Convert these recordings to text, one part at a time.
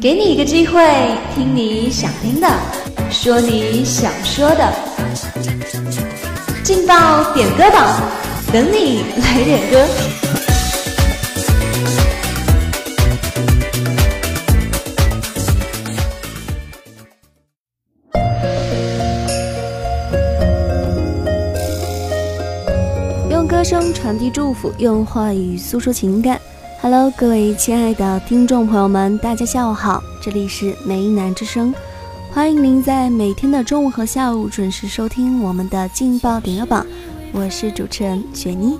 给你一个机会，听你想听的，说你想说的，劲爆点歌榜，等你来点歌。用歌声传递祝福，用话语诉说情感。Hello，各位亲爱的听众朋友们，大家下午好，这里是梅南之声，欢迎您在每天的中午和下午准时收听我们的劲爆点歌榜，我是主持人雪妮。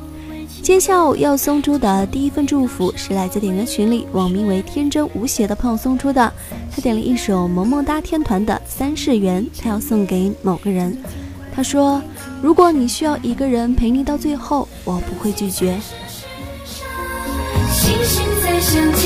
今天下午要送出的第一份祝福是来自点歌群里网名为天真无邪的朋友送出的，他点了一首萌萌哒天团的《三世缘》，他要送给某个人。他说：“如果你需要一个人陪你到最后，我不会拒绝。”星星在相见，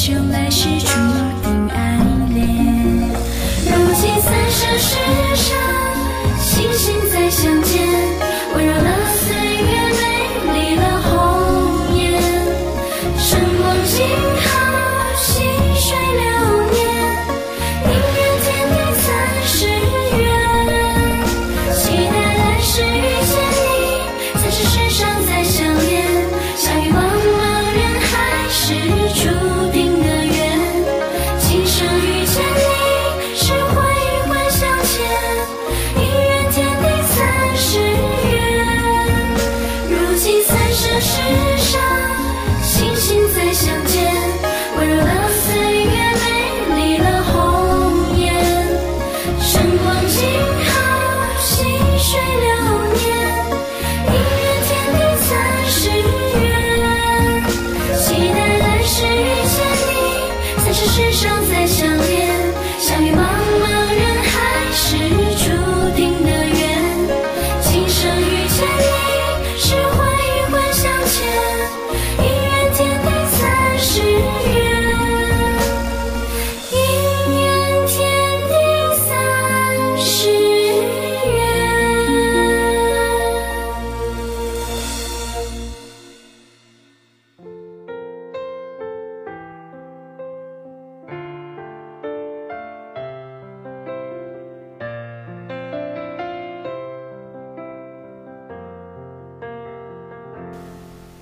生来是主。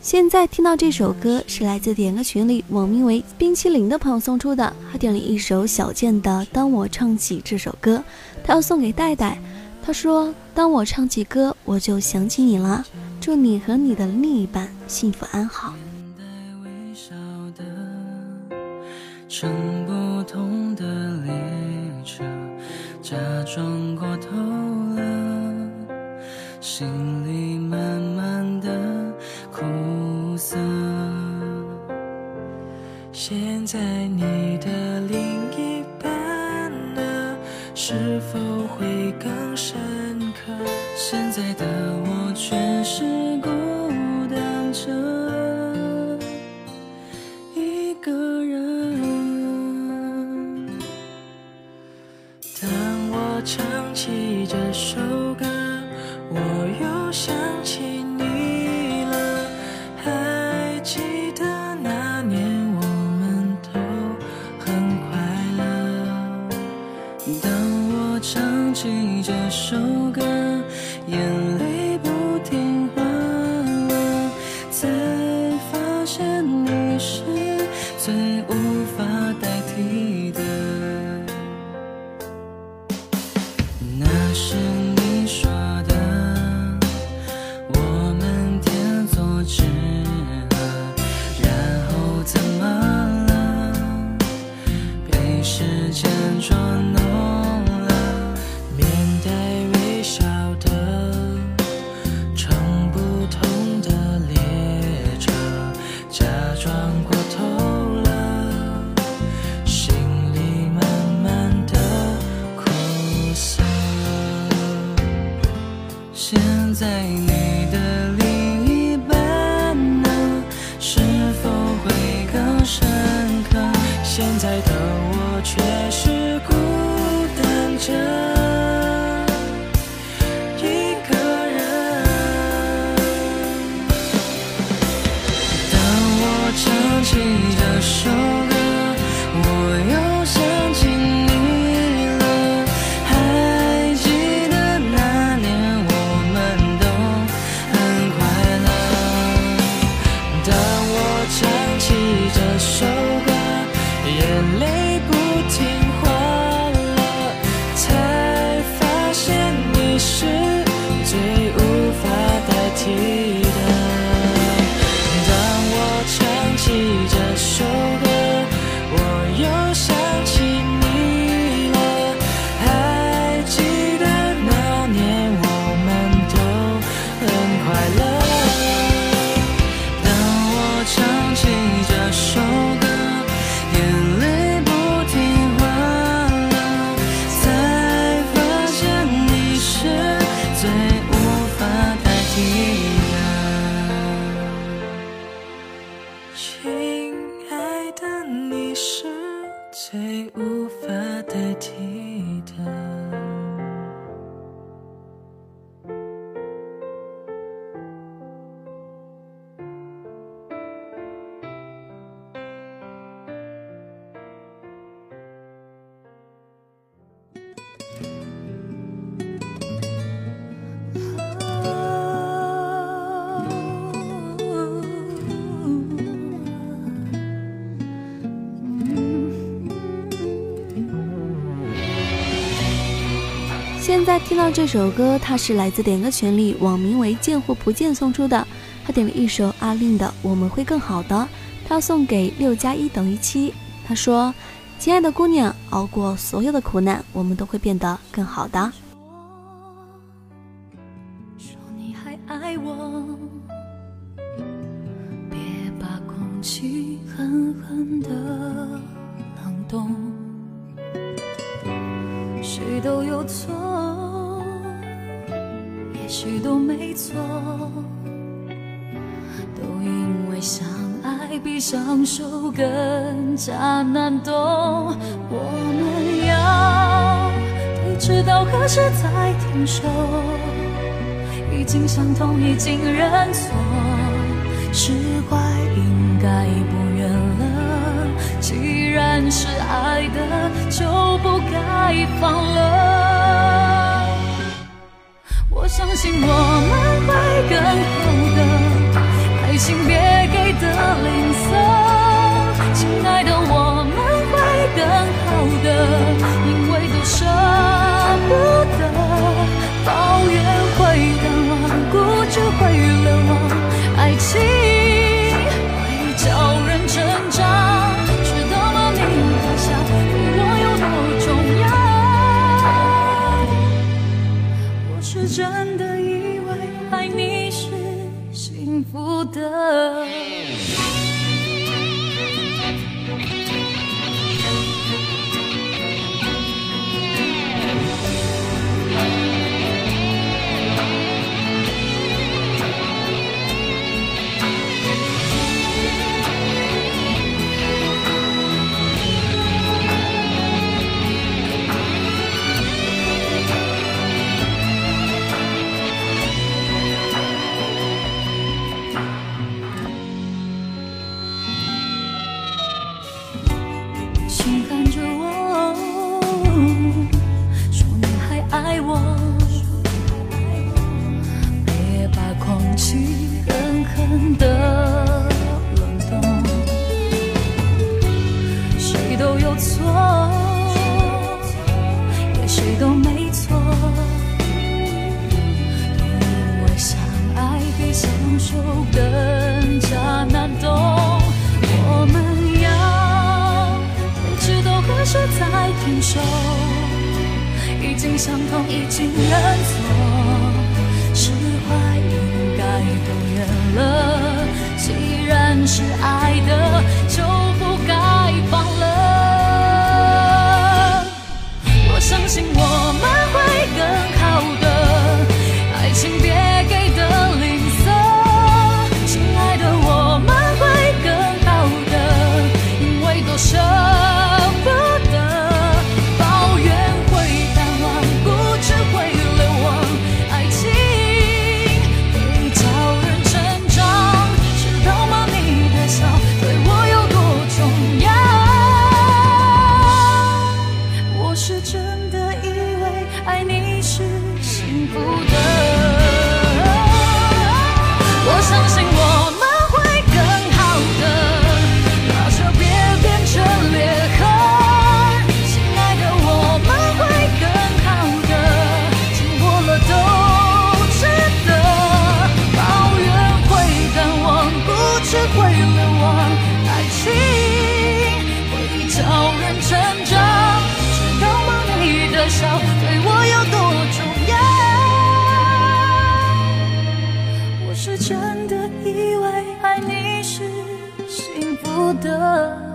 现在听到这首歌是来自点歌群里网名为冰淇淋的朋友送出的，他点了一首小贱的《当我唱起这首歌》，他要送给戴戴。他说：“当我唱起歌，我就想起你了。祝你和你的另一半幸福安好。面带微笑的乘不同的列车，假装过头了，心里满在你的另一半呢？是现在的我却是现在听到这首歌，它是来自点歌群里网名为“见或不见”送出的。他点了一首阿令的《我们会更好的》，他要送给六加一等于七。他说：“亲爱的姑娘，熬过所有的苦难，我们都会变得更好的。”说你还爱我，别把空气狠狠的冷冻。谁都有错。错，都因为相爱比相守更加难懂。我们要对峙到何时才停手？已经想通，已经认错，释怀应该不远了。既然是爱的，就不该放了。相信我们会更好的，爱情别给的吝啬。都没错。因为相爱比相守更加难懂我们要不知道何时再停手。已经相同已经认错。释怀应该都远了既然是爱的就不得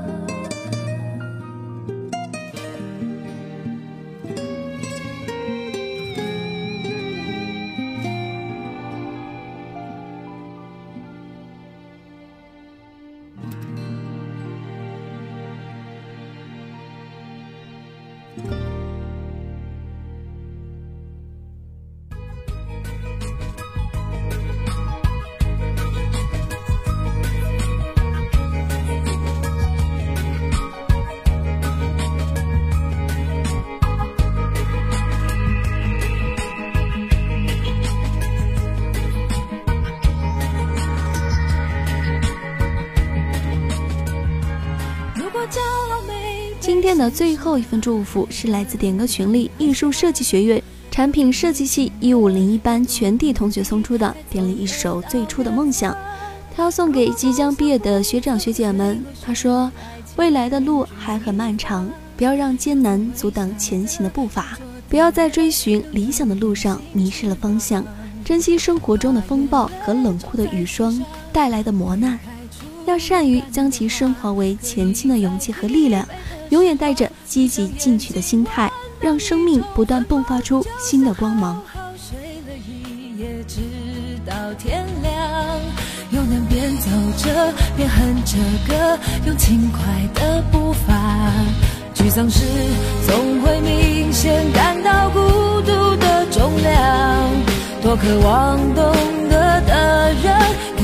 的最后一份祝福是来自点歌群里艺术设计学院产品设计系一五零一班全体同学送出的，点了一首《最初的梦想》，他要送给即将毕业的学长学姐们。他说：“未来的路还很漫长，不要让艰难阻挡前行的步伐，不要在追寻理想的路上迷失了方向，珍惜生活中的风暴和冷酷的雨霜带来的磨难。”要善于将其升华为前进的勇气和力量，永远带着积极进取的心态，让生命不断迸发出新的光芒。睡了一夜，直到天亮。有难边走着边哼着歌，用轻快的步伐。沮丧时总会明显感到孤独的重量。多渴望懂得的人，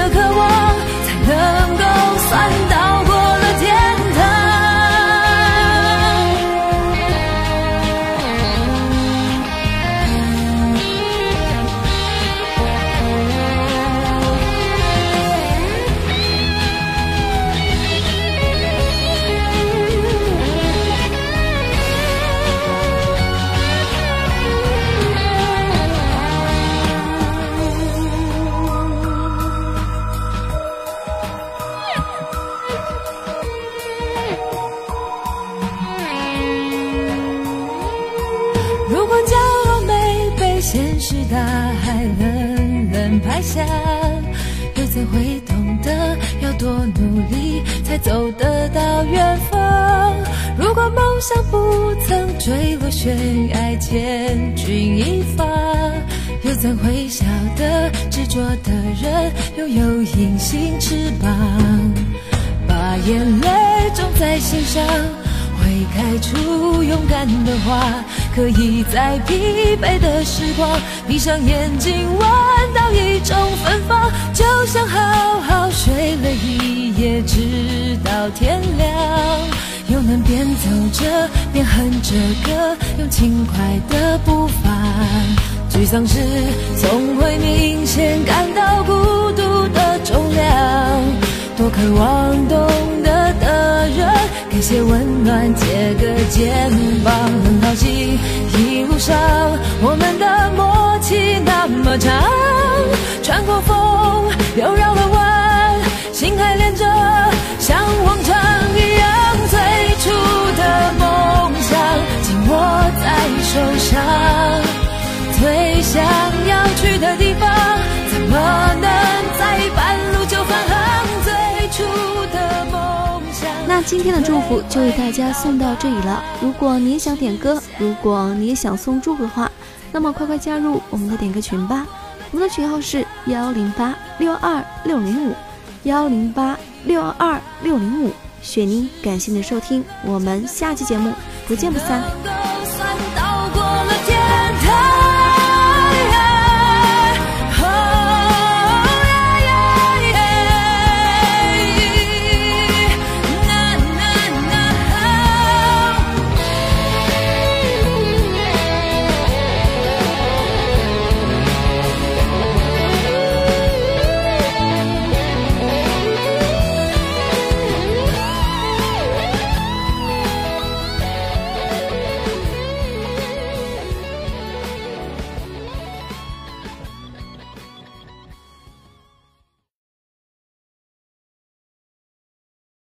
的渴望，千钧一发，又怎会晓得执着的人拥有隐形翅膀？把眼泪种在心上。会开出勇敢的花，可以在疲惫的时光，闭上眼睛闻到一种芬芳，就像好好睡了一夜，直到天亮。又能边走着边哼着歌，用轻快的步伐。沮丧时总会明显感到孤独的重量，多渴望懂得的人给些温暖，借个肩膀。很好奇一路上我们的默契那么长，穿过风又绕了弯，心还连着，梦想紧握在手上。最想要去的地方，怎么能在半路就返航？最初的梦想。那今天的祝福就为大家送到这里了。如果你也想点歌，如果你也想送祝福的话，那么快快加入我们的点歌群吧。我们的群号是幺零八六二六零五幺零八六二六零五。雪妮，感谢你的收听，我们下期节目不见不散。